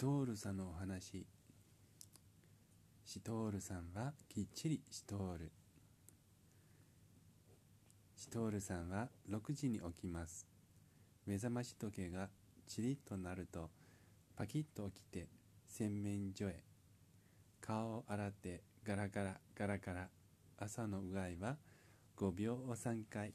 トールさんのお話。シトールさんはきっちりしとーるシトールさんは6時に起きます。目覚まし時計がチリッとなるとパキッと起きて洗面所へ。顔を洗ってガラガラガラガラ。朝のうがいは5秒を3回。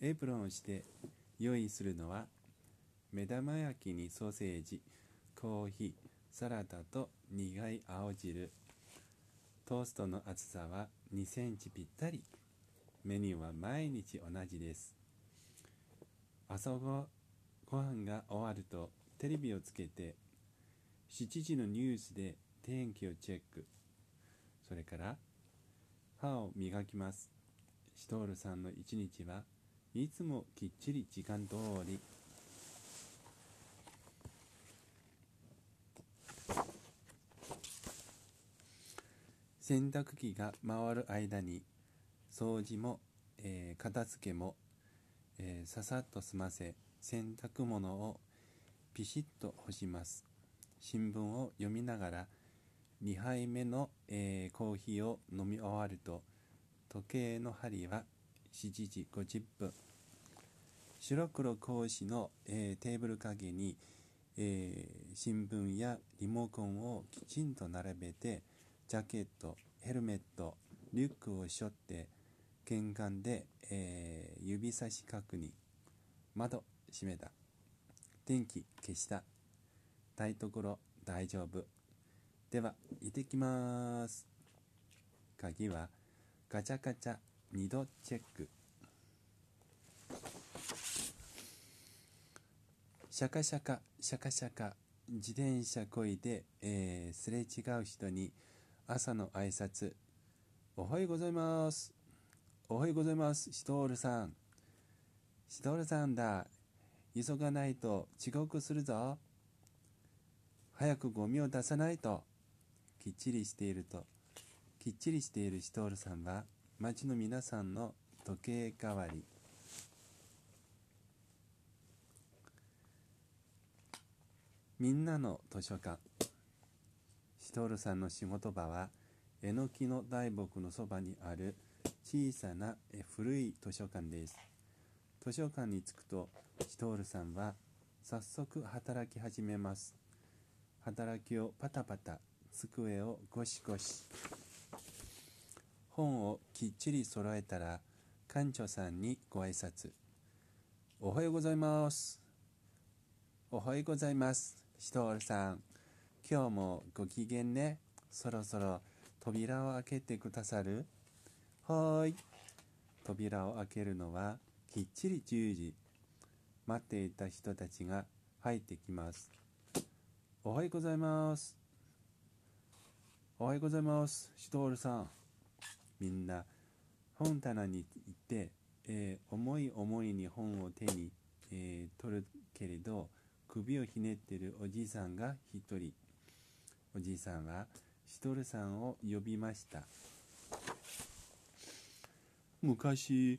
エプロンをして用意するのは目玉焼きにソーセージコーヒーサラダと苦い青汁。トーストの厚さは2センチぴったり。メニューは毎日同じです。朝ごご飯が終わるとテレビをつけて7時のニュースで天気をチェック。それから歯を磨きます。シトールさんの一日はいつもきっちり時間通り。洗濯機が回る間に掃除も、えー、片付けも、えー、ささっと済ませ洗濯物をピシッと干します。新聞を読みながら2杯目の、えー、コーヒーを飲み終わると時計の針は7時50分。白黒格子の、えー、テーブル影に、えー、新聞やリモコンをきちんと並べてジャケットヘルメットリュックを背負って玄関で、えー、指差し確認。窓閉めた。電気消した。台所大丈夫。では行ってきます。鍵はガチャガチャ2度チェック。シャカシャカシャカシャカ。自転車こいで、えー、すれ違う人に朝の挨拶。おはようございます。おはようございます。シトールさん。シトールさんだ。急がないと遅刻するぞ。早くゴミを出さないと。きっちりしていると。きっちりしているシトールさんは町の皆さんの時計代わり。みんなの図書館。シトールさんの仕事場はえのきの大木のそばにある小さな古い図書館です。図書館に着くとシトールさんは早速働き始めます。働きをパタパタ机をゴシゴシ。本をきっちり揃えたら館長さんにご挨拶。おはようございます。おはようございますシトールさん。今日もご機嫌ね。そろそろ扉を開けてくださる？はーい。扉を開けるのはきっちり10時。待っていた人たちが入ってきます。おはようございます。おはようございます。シトールさん。みんな本棚に行って、えー、重い重いに本を手に、えー、取るけれど首をひねってるおじいさんが一人おじいさんはシトルさんを呼びました。昔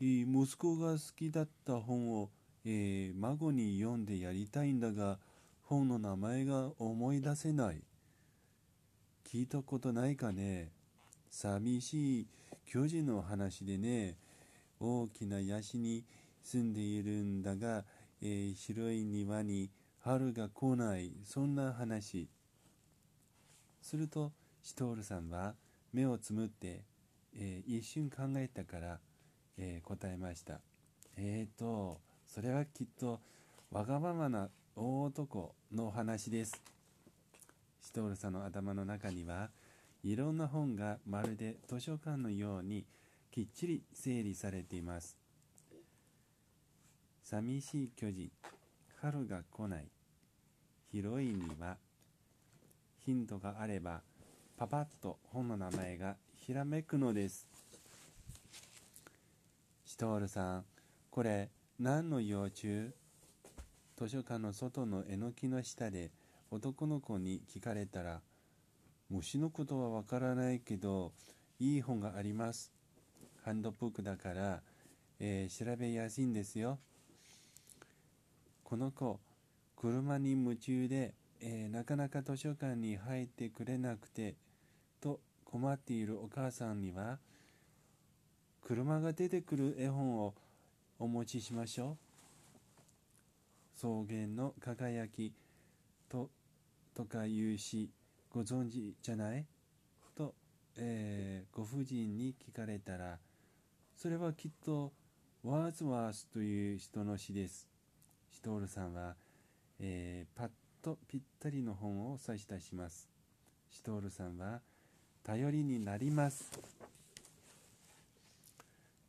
息子が好きだった本を、えー、孫に読んでやりたいんだが本の名前が思い出せない。聞いたことないかね。寂しい巨人の話でね。大きなヤシに住んでいるんだが、えー、広い庭に春が来ない。そんな話。するとシトールさんは目をつむって、えー、一瞬考えたから、えー、答えました。えーとそれはきっとわがままな大男のお話です。シトールさんの頭の中にはいろんな本がまるで図書館のようにきっちり整理されています。寂しい巨人春が来ない。広い庭ヒントがあればパパッと本の名前がひらめくのです。シトールさんこれ何の幼虫？図書館の外のえのきの下で男の子に聞かれたら虫のことはわからないけどいい本があります。ハンドブックだから、えー、調べやすいんですよ。この子車に夢中で、えー、なかなか図書館に入ってくれなくてと困っているお母さんには車が出てくる絵本をお持ちしましょう。草原の輝きととかいうしご存知じゃない？と、えー、ご婦人に聞かれたらそれはきっとワーズワースという人の詩です。シトールさんは、えー、パッとぴったりの本を差し出します。シトールさんは頼りになります。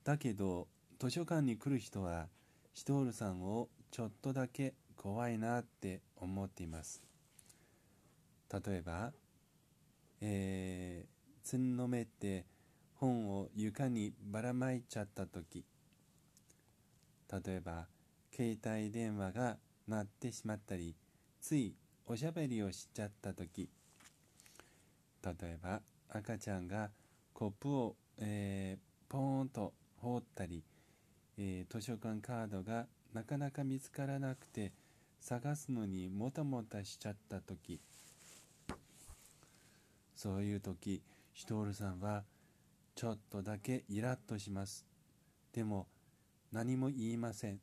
だけど図書館に来る人はシトールさんをちょっとだけ怖いなって思っています。例えば、えー、つんのめって本を床にばらまいちゃった時。例えば携帯電話が鳴ってしまったりついおしゃべりをしちゃった時。例えば赤ちゃんがコップを、えー、ポーンと放ったり、えー、図書館カードがなかなか見つからなくて探すのにもたもたしちゃった時。そういう時シトールさんはちょっとだけイラッとします。でも何も言いません。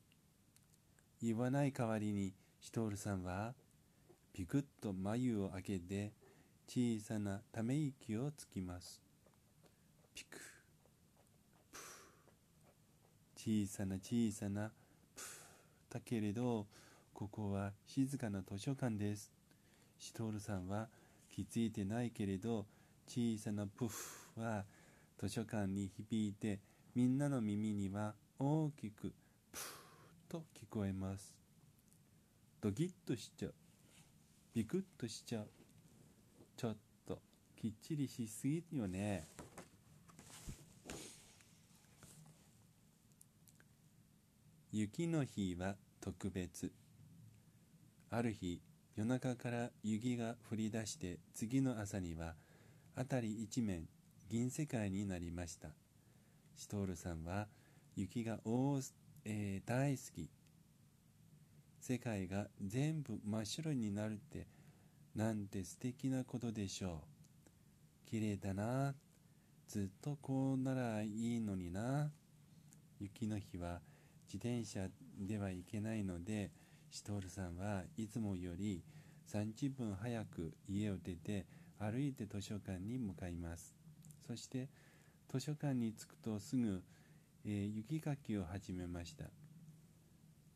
言わない代わりにシトールさんはピクッと眉を開けて小さなため息をつきます。ピク。プ。小さな小さなプ。ーだけれどここは静かな図書館です。シトールさんは気づいてないけれど小さなプフは図書館に響いてみんなの耳には大きくプーと聞こえます。ドキッとしちゃう。ビクッとしちゃう。ちょっときっちりしすぎよね。雪の日は特別。ある日夜中から雪が降り出して次の朝には辺り一面銀世界になりました。シトールさんは雪が大、えー、大好き。世界が全部真っ白になるってなんて素敵なことでしょう。綺麗だな。ずっとこうならいいのにな。雪の日は自転車では行けないのでシトールさんはいつもより30分早く家を出て歩いて図書館に向かいます。そして図書館に着くとすぐ、えー、雪かきを始めました。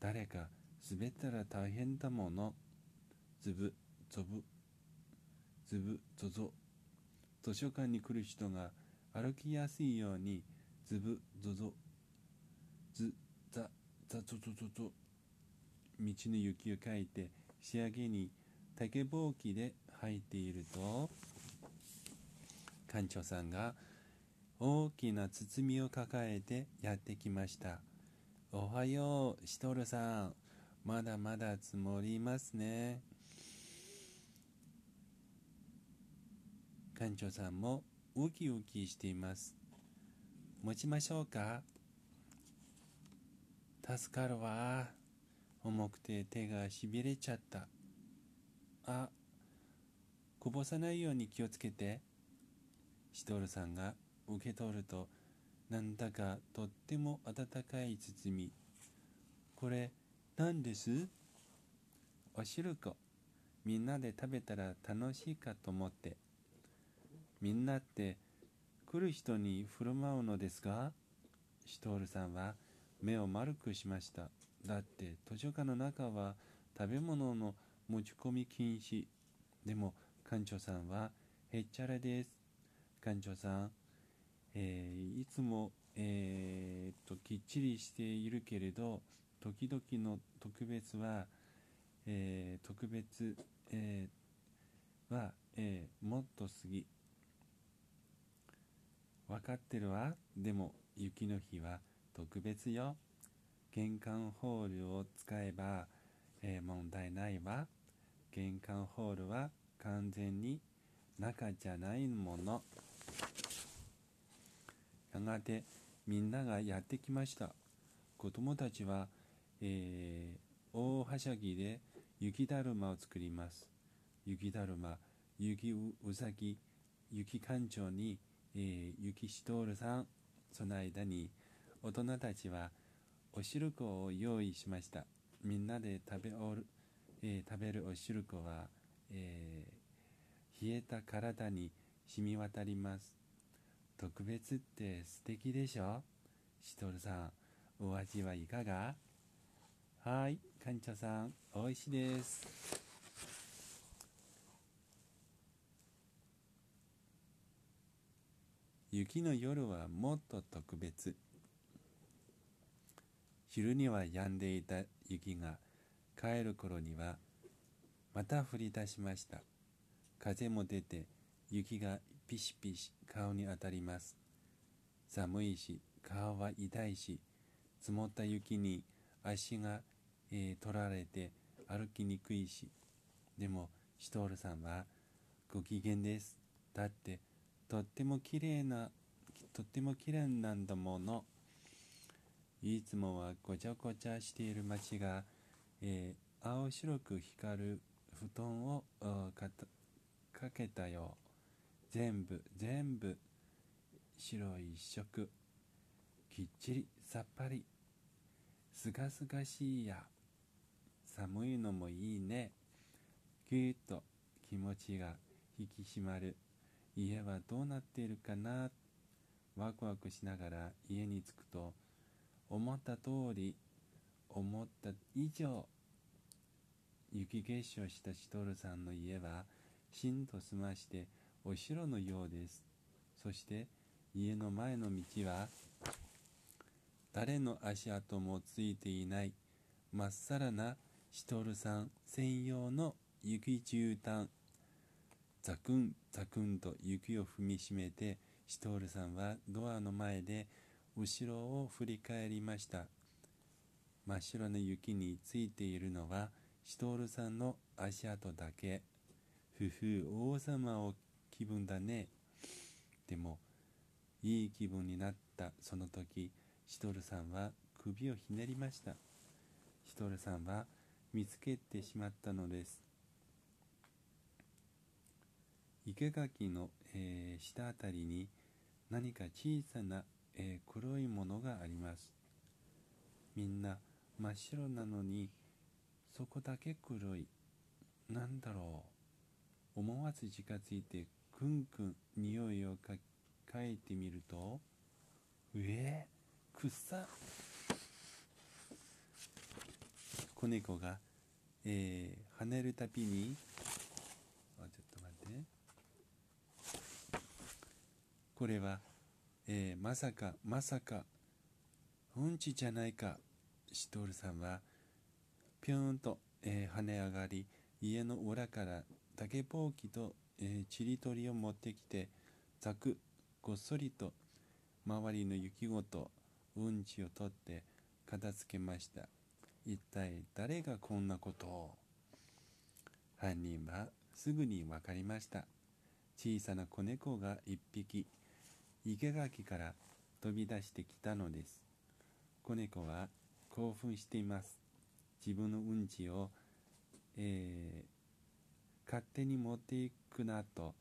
誰か滑ったら大変だもの。ずぶぞぶ。ずぶぞぞ。図書館に来る人が歩きやすいようにずぶぞぞ。ずザザゾゾゾゾ道の雪をかいて仕上げに竹ぼうきで履いていると館長さんが大きな包みを抱えてやってきました。おはようシトルさん。まだまだ積もりますね。館長さんもウキウキしています。持ちましょうか？助かるわ。重くて手がしびれちゃった。あこぼさないように気をつけて。シトルさんが受け取るとなんだかとっても温かい包み。これ何です？おしるこみんなで食べたら楽しいかと思ってみんなって来る人に振る舞うのですか？シトールさんは目を丸くしました。だって図書館の中は食べ物の持ち込み禁止。でも館長さんはへっちゃらです。館長さん、えー、いつも、えー、ときっちりしているけれど時々の特別は、えー、特別、えは、えもっと過ぎ分かってるわ？でも雪の日は特別よ。玄関ホールを使えば、えー、問題ないわ。玄関ホールは完全に中じゃないもの。やがてみんながやってきました。子供たちは、えー、大はしゃぎで雪だるまを作ります。雪だるま雪うさぎ雪館長に、えー、雪しとるさんその間に大人たちはおしるこを用意しました。みんなで食べおる、えー、食べるおしるこは、えー、冷えた体に染み渡ります。特別って素敵でしょ？しとるさんお味はいかが？はい館長さんおいしいです。雪の夜はもっと特別。昼には止んでいた雪が帰る頃にはまた降り出しました。風も出て雪がピシピシ顔に当たります。寒いし顔は痛いし積もった雪に足が、えー、取られて歩きにくいしでもシトールさんはご機嫌です。だってとってもきれいなとってもきれいなんだもの。いつもはごちゃごちゃしている街が、えー、青白く光る布団をかけたよ。全部全部白一色。きっちりさっぱり。すがすがしいや。寒いのもいいね。ぎゅっと気持ちが引き締まる。家はどうなっているかな。ワクワクしながら家に着くと思った通り思った以上雪化粧したシトルさんの家はしんと澄ましてお城のようです。そして家の前の道は誰の足跡もついていない。まっさらなシトルさん専用の雪絨毯。ザクンザクンと雪を踏みしめてシトールさんはドアの前で後ろを振り返りました。真っ白な雪についているのはシトールさんの足跡だけ。ふふ王様を気分だね。でもいい気分になったその時シトルさんは首をひねりました。シトルさんは見つけてしまったのです。生垣の、えー、下あたりに何か小さなえー、黒いものがあります。みんな真っ白なのにそこだけ黒い。なんだろう。思わず近づいてくんくん匂いをか嗅いでみるとうえー、草子猫が、えー、跳ねるたびにあちょっと待って。これはえー、まさかまさかうんちじゃないかシトールさんはぴょんと、えー、跳ね上がり家の裏から竹ぼうきと、えー、ちりとりを持ってきてざくごっそりと周りの雪ごとうんちを取って片付けました一体誰がこんなことを？犯人はすぐに分かりました小さな子猫が一匹生垣から飛び出してきたのです。子猫は興奮しています。自分のうんちを、えー、勝手に持っていくなと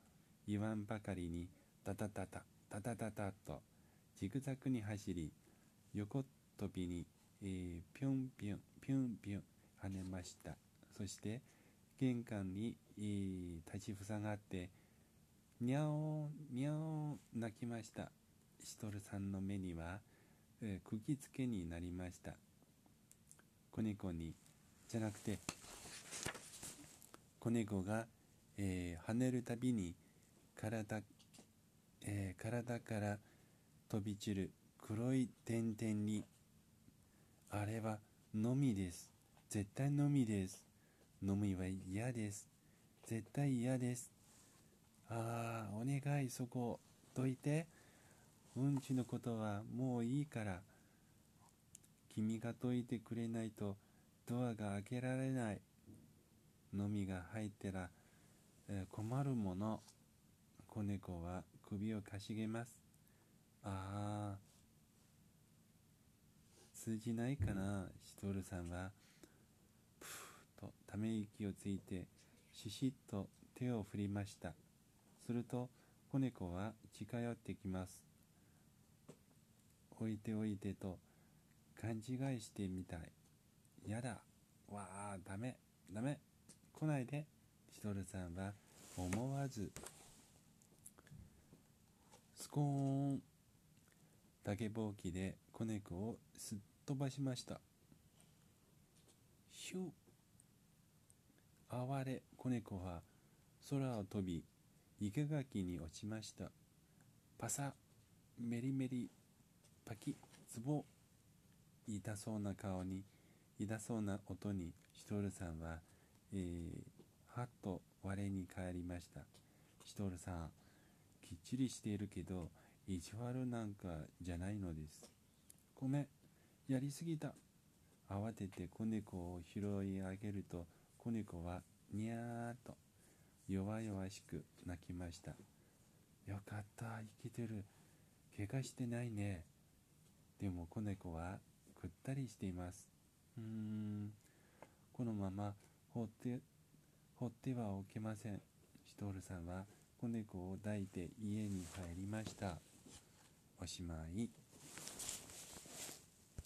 言わんばかりにタタタタタタタタとジグザグに走り横飛びに、えー、ぴょんぴょんぴょんぴょん跳ねました。そして玄関に、えー、立ちふさがってにゃおにゃお泣きました。シトルさんの目には、えー、釘付けになりました。子猫にじゃなくて子猫が、えー、跳ねるたびに体,、えー、体から飛び散る。黒い点々にあれはのみです。絶対のみです。のみは嫌です。絶対嫌です。ああお願いそこどいて。うんちのことはもういいから。君が解いてくれないとドアが開けられない。のみが入ったら、えー、困るもの。子猫は首をかしげます。ああ通じないかなシトルさんは。ふーっとため息をついてししっと手を振りました。すると子猫は近寄ってきます。置いておいてと勘違いしてみたい。やだわあダメダメ。来ないでシトルさんは思わず。スコーン。竹ぼうきで子猫をすっ飛ばしました。ヒュー哀れ子猫は空を飛び生垣に落ちました。パサメリメリパキツボ。痛そうな顔に痛そうな音にシトルさんは、えー、はっと我に返りました。シトルさんきっちりしているけど意地悪なんかじゃないのです。ごめん。やりすぎた。慌てて子猫を拾い上げると子猫はにゃーっと弱々しく泣きました。よかった生きてる。怪我してないね。でも子猫はぐったりしています。うーん。このまま放って放ってはおけません。シトールさんは子猫を抱いて家に帰りました。おしまい。